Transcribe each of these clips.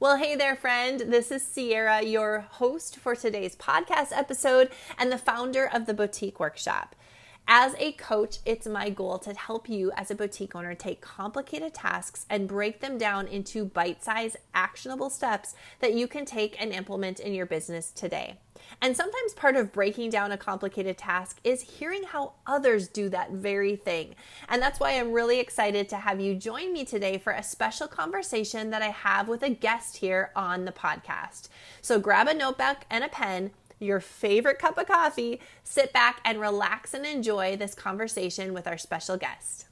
Well, hey there, friend. This is Ciara, your host for today's podcast episode and the founder of the Boutique Workshop. As a coach, it's my goal to help you as a boutique owner take complicated tasks and break them down into bite sized, actionable steps that you can take and implement in your business today. And sometimes part of breaking down a complicated task is hearing how others do that very thing. And that's why I'm really excited to have you join me today for a special conversation that I have with a guest here on the podcast. So grab a notebook and a pen your favorite cup of coffee, sit back and relax and enjoy this conversation with our special guest.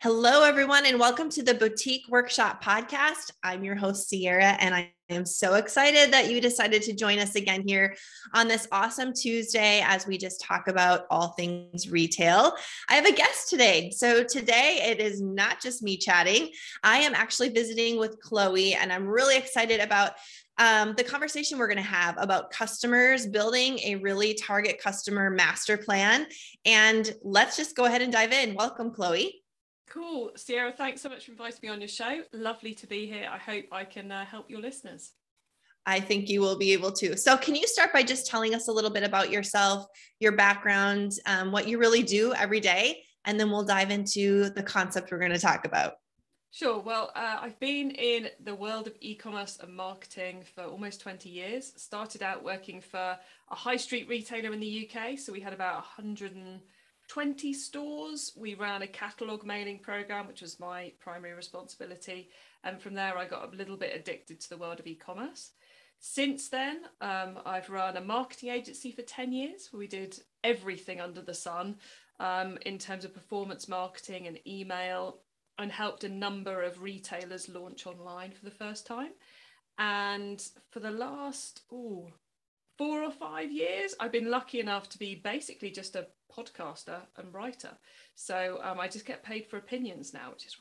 Hello, everyone, and welcome to the Boutique Workshop Podcast. I'm your host, Ciara, and I am so excited that you decided to join us again here on this awesome Tuesday as we just talk about all things retail. I have a guest today. So, today it is not just me chatting, I am actually visiting with Chloe, and I'm really excited about um, the conversation we're going to have about customers building a really target customer master plan. And let's just go ahead and dive in. Welcome, Chloe. Cool. Ciara, thanks so much for inviting me on your show. Lovely to be here. I hope I can uh, help your listeners. I think you will be able to. So, can you start by just telling us a little bit about yourself, your background, um, what you really do every day, and then we'll dive into the concept we're going to talk about. Sure. Well, uh, I've been in the world of e commerce and marketing for almost 20 years. Started out working for a high street retailer in the UK. So, we had about 100 and 20 stores. We ran a catalogue mailing program, which was my primary responsibility. And from there, I got a little bit addicted to the world of e commerce. Since then, um, I've run a marketing agency for 10 years we did everything under the sun um, in terms of performance marketing and email and helped a number of retailers launch online for the first time. And for the last, oh, four or five years, I've been lucky enough to be basically just a podcaster and writer. So um, I just get paid for opinions now, which is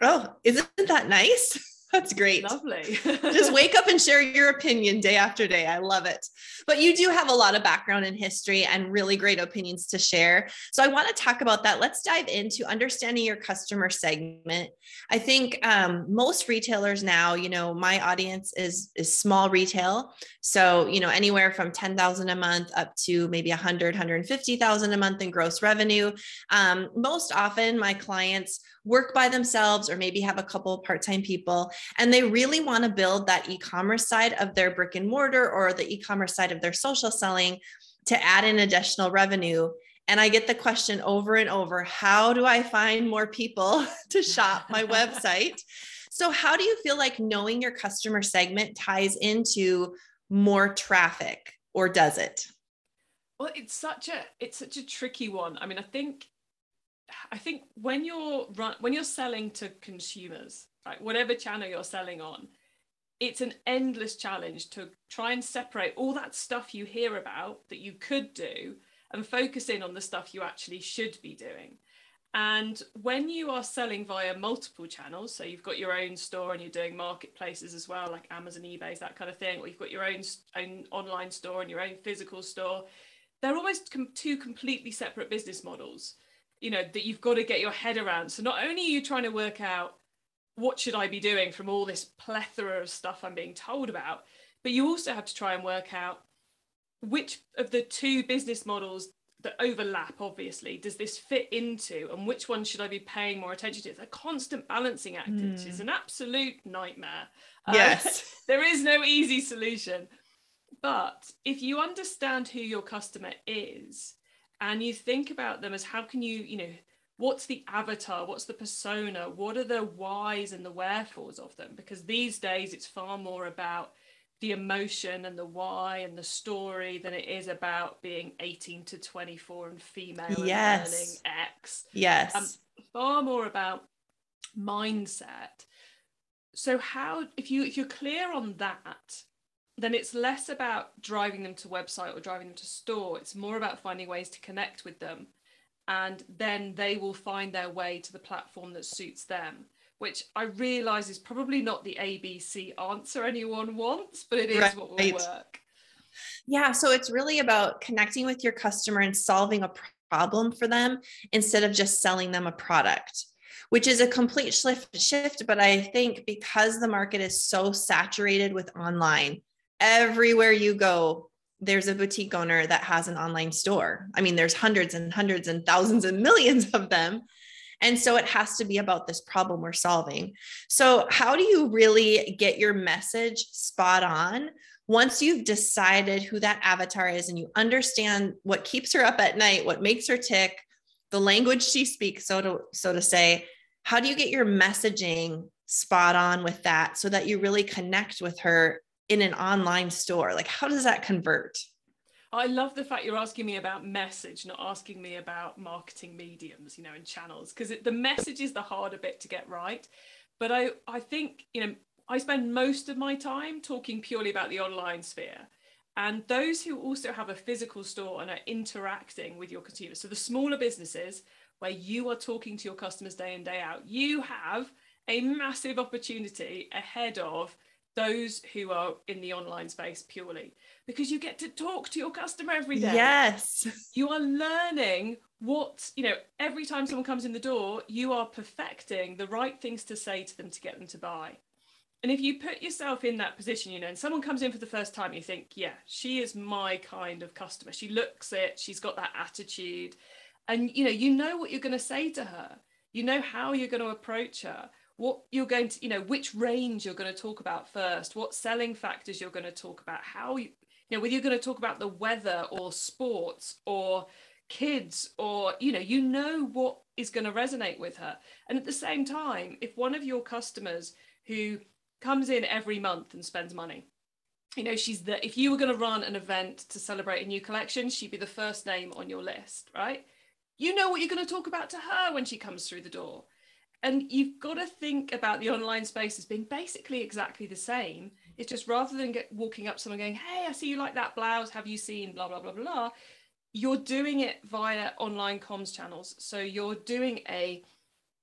rather nice. Oh, isn't that nice? That's great. Lovely. Just wake up and share your opinion day after day. I love it. But you do have a lot of background in history and really great opinions to share. So I want to talk about that. Let's dive into understanding your customer segment. I think um, most retailers now, you know, my audience is is small retail. So, you know, anywhere from 10,000 a month up to maybe 100, 150,000 a month in gross revenue. Um, most often my clients work by themselves or maybe have a couple part-time people and they really want to build that e-commerce side of their brick and mortar or the e-commerce side of their social selling to add in additional revenue and I get the question over and over how do I find more people to shop my website? So, how do you feel like knowing your customer segment ties into more traffic, or does it? Well, it's such a it's such a tricky one. I mean, I think I think when you're run, when you're selling to consumers, right, whatever channel you're selling on, it's an endless challenge to try and separate all that stuff you hear about that you could do and focus in on the stuff you actually should be doing. And when you are selling via multiple channels, so you've got your own store and you're doing marketplaces as well, like Amazon, eBay, that kind of thing, or you've got your own, own online store and your own physical store, they're almost com- two completely separate business models you know that you've got to get your head around so not only are you trying to work out what should i be doing from all this plethora of stuff i'm being told about? But you also have to try and work out which of the two business models that overlap obviously does this fit into and which one should i be paying more attention to? It's a constant balancing act mm. it's an absolute nightmare. Yes. uh, there is no easy solution. But if you understand who your customer is and you think about them as how can you you know what's the avatar what's the persona what are the whys and the wherefores of them because these days it's far more about the emotion and the why and the story than it is about being 18 to 24 and female yes. and earning x yes um, far more about mindset so how if you if you're clear on that then it's less about driving them to website or driving them to store. It's more about finding ways to connect with them. And then they will find their way to the platform that suits them, which I realize is probably not the ABC answer anyone wants, but it is right. what will work. Yeah, so it's really about connecting with your customer and solving a problem for them instead of just selling them a product which is a complete shift shift but i think because the market is so saturated with online everywhere you go there's a boutique owner that has an online store. I mean there's hundreds and hundreds and thousands and millions of them. And so it has to be about this problem we're solving. So how do you really get your message spot on once you've decided who that avatar is and you understand what keeps her up at night what makes her tick the language she speaks so to so to say how do you get your messaging spot on with that so that you really connect with her in an online store like how does that convert I love the fact you're asking me about message, not asking me about marketing mediums, you know, and channels, because the message is the harder bit to get right. But I, I think, you know, I spend most of my time talking purely about the online sphere. And those who also have a physical store and are interacting with your consumers, so the smaller businesses where you are talking to your customers day in, day out, you have a massive opportunity ahead of those who are in the online space purely because you get to talk to your customer every day. Yes. You are learning what, you know, every time someone comes in the door, you are perfecting the right things to say to them to get them to buy. And if you put yourself in that position, you know, and someone comes in for the first time, you think, yeah, she is my kind of customer. She looks it, she's got that attitude. And you know, you know what you're going to say to her. You know how you're going to approach her what you're going to you know which range you're going to talk about first what selling factors you're going to talk about how you you know whether you're going to talk about the weather or sports or kids or you know you know what is going to resonate with her. And at the same time if one of your customers who comes in every month and spends money you know she's the if you were going to run an event to celebrate a new collection she'd be the first name on your list right? You know what you're going to talk about to her when she comes through the door and you've got to think about the online space as being basically exactly the same. It's just rather than get walking up someone going hey i see you like that blouse. Have you seen blah blah blah blah you're doing it via online comms channels. So you're doing a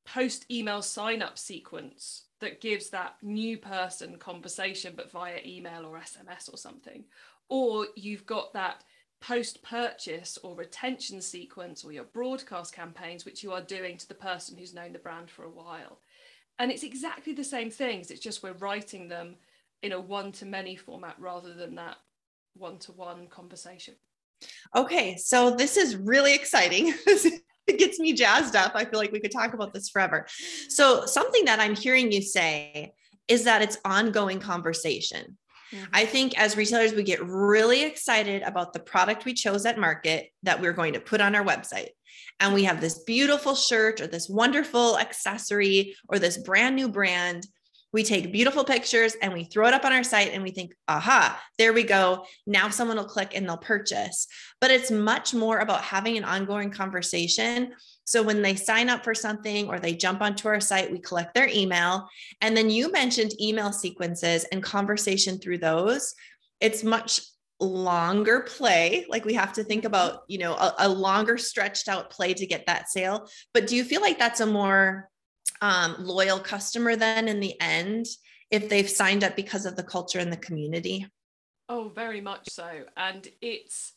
post email sign up sequence that gives that new person conversation but via email or sms or something. Or you've got that post purchase or retention sequence or your broadcast campaigns, which you are doing to the person who's known the brand for a while. And it's exactly the same things, it's just we're writing them in a one to many format rather than that one to one conversation. Okay, so this is really exciting. it gets me jazzed up. I feel like we could talk about this forever. So, something that I'm hearing you say is that it's ongoing conversation. Mm-hmm. I think as retailers, we get really excited about the product we chose at market that we're going to put on our website. And we have this beautiful shirt or this wonderful accessory or this brand new brand. We take beautiful pictures and we throw it up on our site and we think, aha, there we go. Now someone will click and they'll purchase. But it's much more about having an ongoing conversation so when they sign up for something or they jump onto our site, we collect their email. And then you mentioned email sequences and conversation through those. It's much longer play like we have to think mm-hmm. about you know a, a, longer stretched out play to get that sale but do you feel like that's a more um, loyal customer then in the end if they've signed up because of the culture and the community oh very much so and it's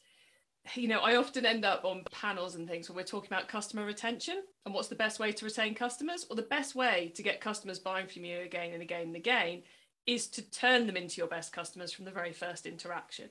you know, I often end up on panels and things when we're talking about customer retention and what's the best way to retain customers. Or the best way to get customers buying from you again and again and again is to turn them into your best customers from the very first interaction.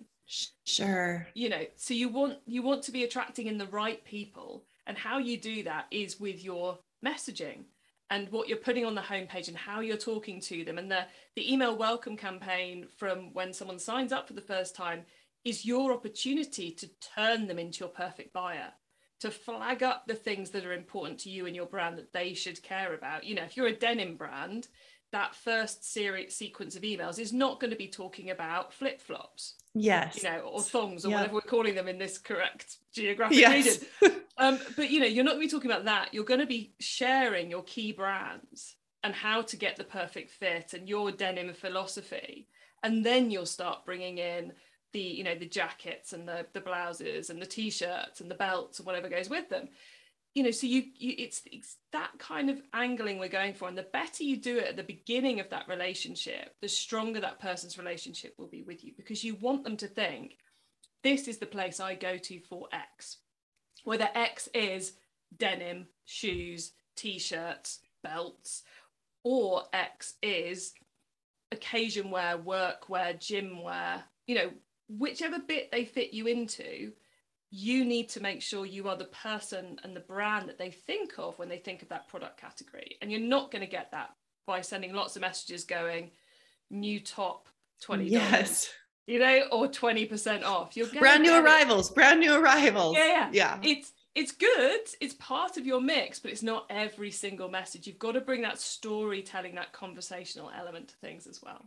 Sure. You know, so you want you want to be attracting in the right people, and how you do that is with your messaging and what you're putting on the homepage and how you're talking to them. And the the email welcome campaign from when someone signs up for the first time is your opportunity to turn them into your perfect buyer to flag up the things that are important to you and your brand that they should care about. You know if you're a denim brand that first series sequence of emails is not going to be talking about flip-flops. Yes. You know or thongs or yep. whatever we're calling them in this correct geographic yes. region um, but you know you're not going to be talking about that. You're going to be sharing your key brands and how to get the perfect fit and your denim philosophy. And then you'll start bringing in the you know the jackets and the the blouses and the t-shirts and the belts and whatever goes with them. You know so you, you it's, it's that kind of angling we're going for. And the better you do it at the beginning of that relationship the stronger that person's relationship will be with you because you want them to think this is the place I go to for X. Whether X is denim, shoes, t shirts, belts, or X is occasion wear, work wear, gym wear, you know, whichever bit they fit you into, you need to make sure you are the person and the brand that they think of when they think of that product category. And you're not going to get that by sending lots of messages going, new top, $20. Yes. You know, or 20% off. You're brand new arrivals, brand new arrivals. Yeah, yeah. Yeah. It's it's good. It's part of your mix, but it's not every single message. You've got to bring that storytelling, that conversational element to things as well.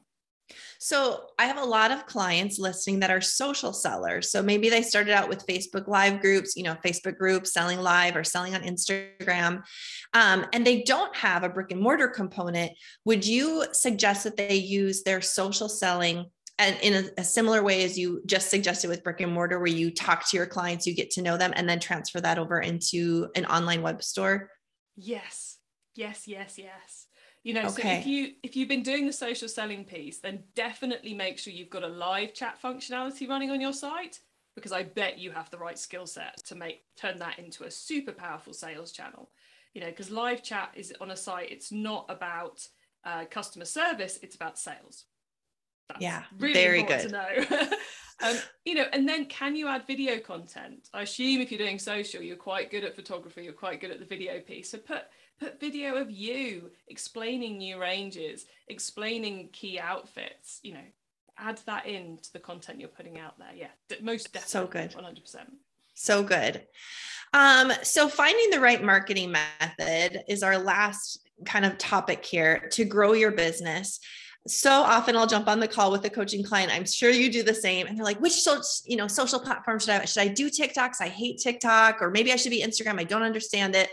So I have a lot of clients listening that are social sellers. So maybe they started out with Facebook Live groups, you know, Facebook groups selling live or selling on Instagram, um, and they don't have a brick and mortar component. Would you suggest that they use their social selling and in a, a, similar way as you just suggested with brick and mortar where you talk to your clients you get to know them and then transfer that over into an online web store? Yes. Yes yes yes. You know okay. so if you if you've been doing the social selling piece then definitely make sure you've got a live chat functionality running on your site because i bet you have the right skill set to make turn that into a super powerful sales channel. You know because live chat is on a site it's not about uh, customer service it's about sales that's yeah, really very good to know. um, you know, and then can you add video content? I assume if you're doing social, you're quite good at photography, you're quite good at the video piece. So put put video of you explaining new ranges, explaining key outfits. You know, add that into the content you're putting out there. Yeah, most definitely. So good. One hundred percent. So good. Um, so finding the right marketing method is our last kind of topic here to grow your business so often I'll jump on the call with a coaching client. I'm sure you do the same. And they're like, which social, you know, social platform should I should I do TikToks? I hate TikTok, or maybe I should be Instagram. I don't understand it.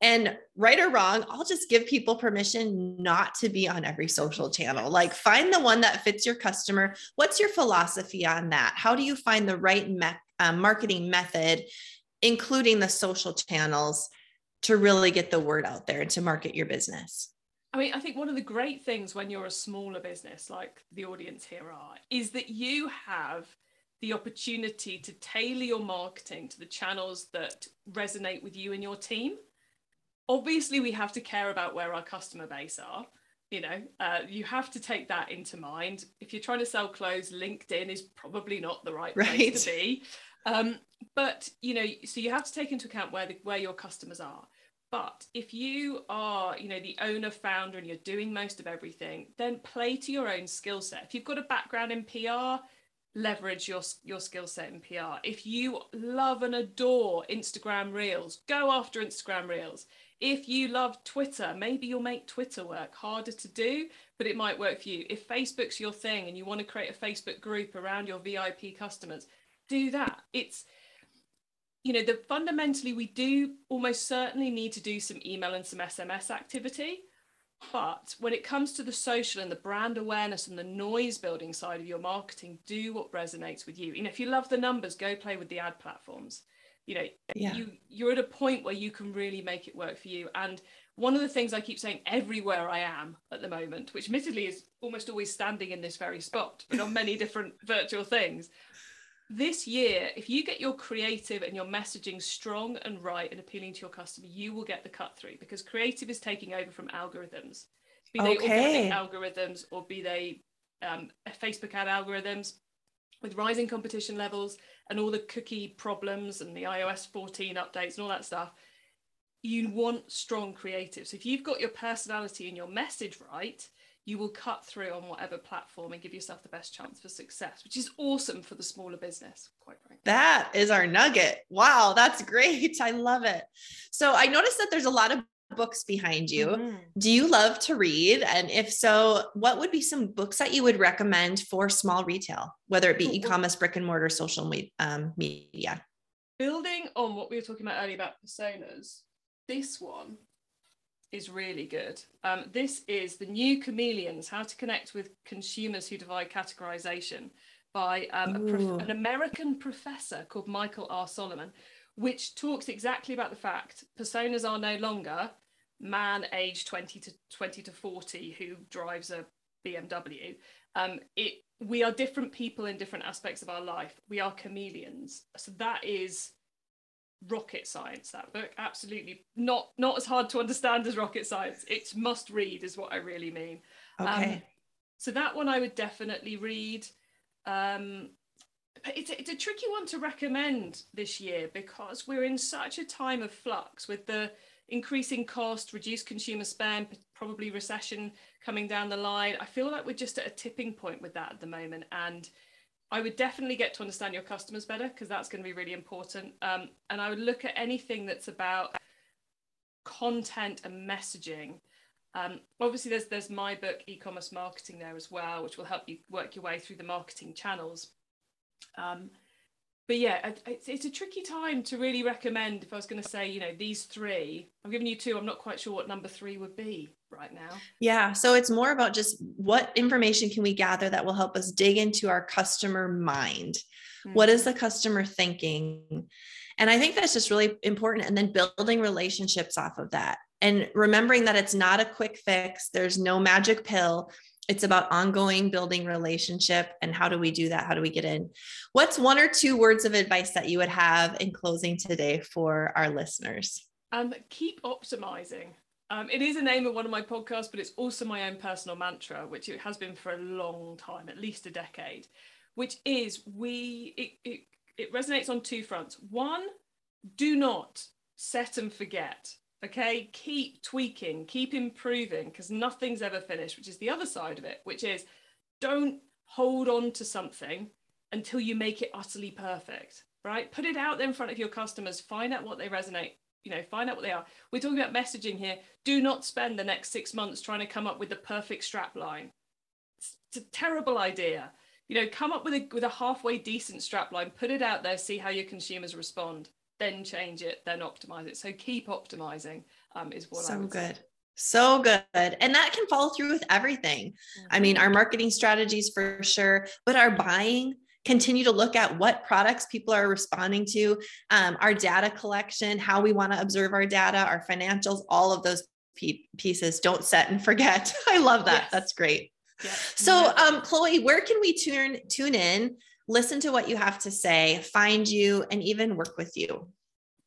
And right or wrong, I'll just give people permission not to be on every social channel. Like find the one that fits your customer. What's your philosophy on that? How do you find the right me- uh, marketing method, including the social channels, to really get the word out there and to market your business? I mean, I think one of the great things when you're a smaller business, like the audience here are, is that you have the opportunity to tailor your marketing to the channels that resonate with you and your team. Obviously, we have to care about where our customer base are. You know, uh, you have to take that into mind. If you're trying to sell clothes, LinkedIn is probably not the right, right. place to be. Um, but you know, so you have to take into account where the, where your customers are. But if you are, you know, the owner, founder, and you're doing most of everything, then play to your own skill set. If you've got a background in PR, leverage your your skill set in PR. If you love and adore Instagram Reels, go after Instagram Reels. If you love Twitter, maybe you'll make Twitter work harder to do, but it might work for you. If Facebook's your thing and you want to create a Facebook group around your VIP customers, do that. It's you know, that fundamentally we do almost certainly need to do some email and some SMS activity. But when it comes to the social and the brand awareness and the noise building side of your marketing, do what resonates with you. You know, if you love the numbers, go play with the ad platforms. You know, yeah. you you're at a point where you can really make it work for you. And one of the things I keep saying everywhere I am at the moment, which admittedly is almost always standing in this very spot, but on many different virtual things, this year, if you get your creative and your messaging strong and right and appealing to your customer, you will get the cut through because creative is taking over from algorithms, be they okay. organic algorithms or be they um, Facebook ad algorithms. With rising competition levels and all the cookie problems and the iOS 14 updates and all that stuff, you want strong creatives. So if you've got your personality and your message right, you will cut through on whatever platform and give yourself the best chance for success, which is awesome for the smaller business, quite frankly. That is our nugget. Wow, that's great. I love it. So I noticed that there's a lot of books behind you. Mm-hmm. Do you love to read? And if so, what would be some books that you would recommend for small retail, whether it be e commerce, brick and mortar, social um, media? Building on what we were talking about earlier about personas, this one is really good. Um, this is The New Chameleons How to Connect with Consumers Who Defy Categorization by um, prof- an American professor called Michael R. Solomon, which talks exactly about the fact personas are no longer man aged 20 to 20 to 40 who drives a BMW. Um, it we are different people in different aspects of our life. We are chameleons. So that is rocket science that book. Absolutely not not as hard to understand as rocket science. It's must read is what i really mean. Okay. um, so that one i would definitely read. Um it's a, it's a tricky one to recommend this year because we're in such a time of flux with the increasing cost reduced consumer spend probably recession coming down the line. I feel like we're just at a tipping point with that at the moment. And I would definitely get to understand your customers better because that's going to be really important. Um, and I would look at anything that's about content and messaging. Um, obviously, there's there's my book, e-commerce marketing, there as well, which will help you work your way through the marketing channels. Um, but yeah, it's, it's a tricky time to really recommend. If I was going to say, you know, these three, I'm giving you two. I'm not quite sure what number three would be right now. Yeah. So it's more about just what information can we gather that will help us dig into our customer mind. Mm-hmm. What is the customer thinking? And I think that's just really important. And then building relationships off of that. And remembering that it's not a quick fix, there's no magic pill it's about ongoing building relationship and how do we do that? How do we get in? What's one or two words of advice that you would have in closing today for our listeners? Um, keep optimizing. Um, it is a name of one of my podcasts but it's also my own personal mantra which it has been for a long time at least a decade which is we it, it, it resonates on two fronts. One do not set and forget okay? Keep tweaking keep improving because nothing's ever finished which is the other side of it which is don't hold on to something until you make it utterly perfect right? Put it out there in front of your customers find out what they resonate you know find out what they are. We're talking about messaging here. Do not spend the next six months trying to come up with the perfect strap line. It's, a terrible idea. You know come up with a with a halfway decent strap line put it out there see how your consumers respond then change it, then optimize it. So keep optimizing um, is what so I would good. Say. So good. And that can follow through with everything. Mm-hmm. I mean, our marketing strategies for sure, but our buying, continue to look at what products people are responding to, um, our data collection, how we want to observe our data, our financials, all of those pieces. Don't set and forget. I love that. Yes. That's great. So, um, Chloe, where can we tune tune in listen to what you have to say, find you, and even work with you.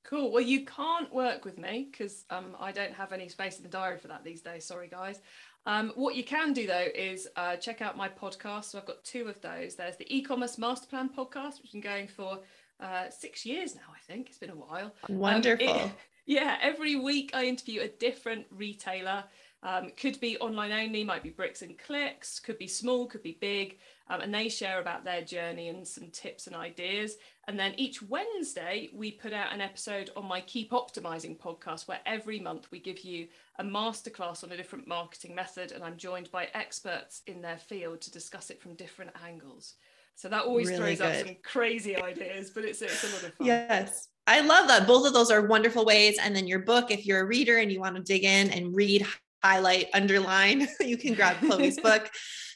Cool. Well, you can't work with me because um, I don't have any space in the diary for that these days. Sorry, guys. Um, what you can do though is uh, check out my podcast. So I've got two of those. There's the e-commerce master plan podcast, which has been going for uh, six years now. I think it's been a while. Wonderful. Um, it, yeah, every week I interview a different retailer. Um, could be online only, might be bricks and clicks, could be small, could be big um, and they share about their journey and some tips and ideas. And then each Wednesday, we put out an episode on my Keep Optimizing podcast, where every month we give you a masterclass on a different marketing method. And I'm joined by experts in their field to discuss it from different angles. So that always really throws good. up some crazy ideas, but it's, it's a lot of fun. Yes. I love that. Both of those are wonderful ways. And then your book, if you're a reader and you want to dig in and read, highlight, underline, you can grab Chloe's book.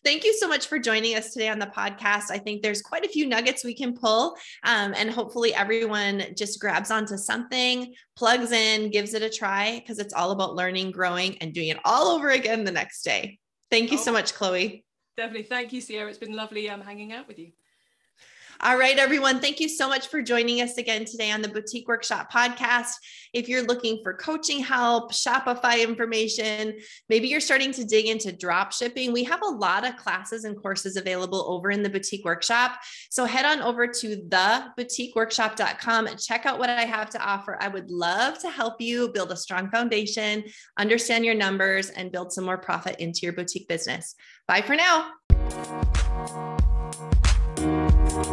Thank you so much for joining us today on the podcast. I think there's quite a few nuggets we can pull, um, and hopefully everyone just grabs onto something, plugs in, gives it a try, because it's all about learning, growing, and doing it all over again the next day. Thank you oh, so much, Chloe. Definitely. Thank you, Ciara. It's been lovely um, hanging out with you. All right, everyone. Thank you so much for joining us again today on the Boutique Workshop podcast. If you're looking for coaching help, Shopify information, maybe you're starting to dig into drop shipping, we have a lot of classes and courses available over in the Boutique Workshop. So head on over to theboutiqueworkshop.com and check out what I have to offer. I would love to help you build a strong foundation, understand your numbers, and build some more profit into your boutique business. Bye for now. Hey,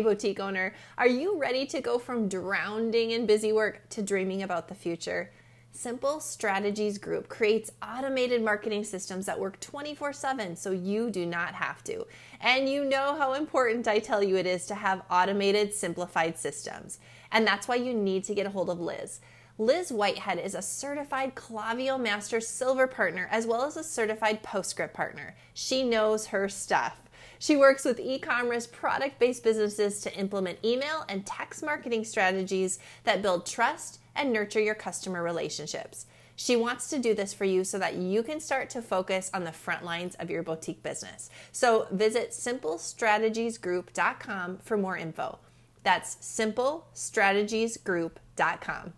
boutique owner, are you ready to go from drowning in busy work to dreaming about the future? Simple Strategies Group creates automated marketing systems that work 24 7 so you do not have to. And you know how important I tell you it is to have automated, simplified systems. And that's why you need to get a hold of Liz. Liz Whitehead is a certified Klaviyo Master Silver partner as well as a certified Postscript partner. She knows her stuff. She works with e commerce product based businesses to implement email and text marketing strategies that build trust and nurture your customer relationships. She wants to do this for you so that you can start to focus on the front lines of your boutique business. So visit simplestrategiesgroup.com for more info. That's simplestrategiesgroup.com.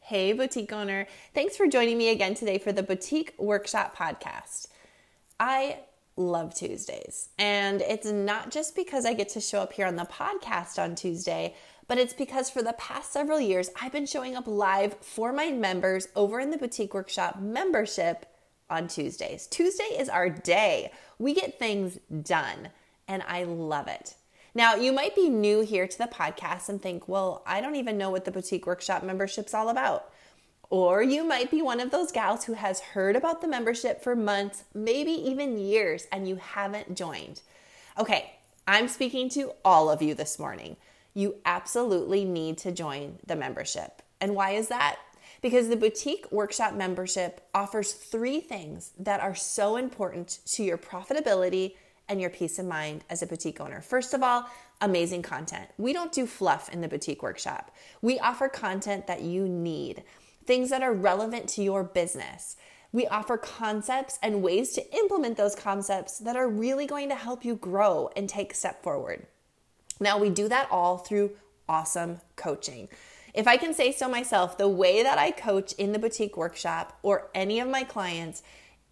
Hey, boutique owner. Thanks for joining me again today for the Boutique Workshop Podcast. I love Tuesdays, and it's not just because I get to show up here on the podcast on Tuesday, but it's because for the past several years, I've been showing up live for my members over in the Boutique Workshop membership on Tuesdays. Tuesday is our day. We get things done, and I love it. Now, you might be new here to the podcast and think, well, I don't even know what the Boutique Workshop membership's all about. Or you might be one of those gals who has heard about the membership for months, maybe even years, and you haven't joined. Okay, I'm speaking to all of you this morning. You absolutely need to join the membership. And why is that? Because the boutique workshop membership offers three things that are so important to your profitability and your peace of mind as a boutique owner. First of all, amazing content. We don't do fluff in the boutique workshop. We offer content that you need, things that are relevant to your business. We offer concepts and ways to implement those concepts that are really going to help you grow and take a step forward. Now, we do that all through awesome coaching. If I can say so myself, the way that I coach in the boutique workshop or any of my clients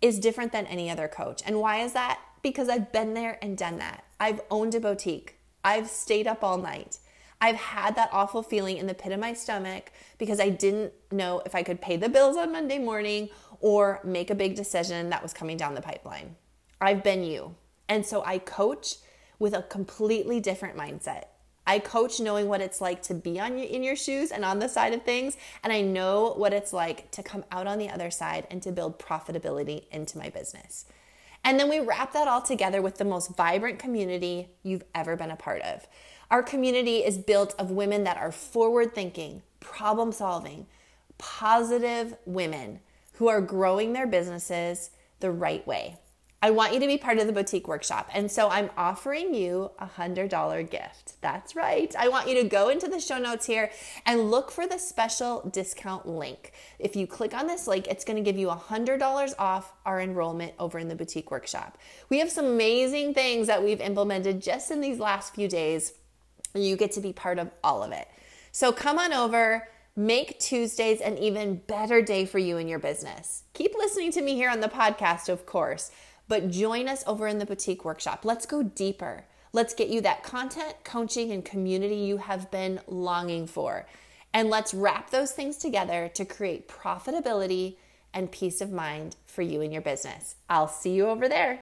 is different than any other coach. And why is that? because I've been there and done that. I've owned a boutique. I've stayed up all night. I've had that awful feeling in the pit of my stomach because I didn't know if I could pay the bills on Monday morning or make a big decision that was coming down the pipeline. I've been you. And so I coach with a completely different mindset. I coach knowing what it's like to be on your, in your shoes and on the side of things, and I know what it's like to come out on the other side and to build profitability into my business. And then we wrap that all together with the most vibrant community you've ever been a part of. Our community is built of women that are forward thinking, problem solving, positive women who are growing their businesses the right way. I want you to be part of the boutique workshop. And so I'm offering you a $100 gift. That's right. I want you to go into the show notes here and look for the special discount link. If you click on this link, it's going to give you $100 off our enrollment over in the boutique workshop. We have some amazing things that we've implemented just in these last few days. You get to be part of all of it. So come on over. Make Tuesdays an even better day for you and your business. Keep listening to me here on the podcast, of course but join us over in the boutique workshop. Let's go deeper. Let's get you that content, coaching, and community you have been longing for. And let's wrap those things together to create profitability and peace of mind for you and your business. I'll see you over there.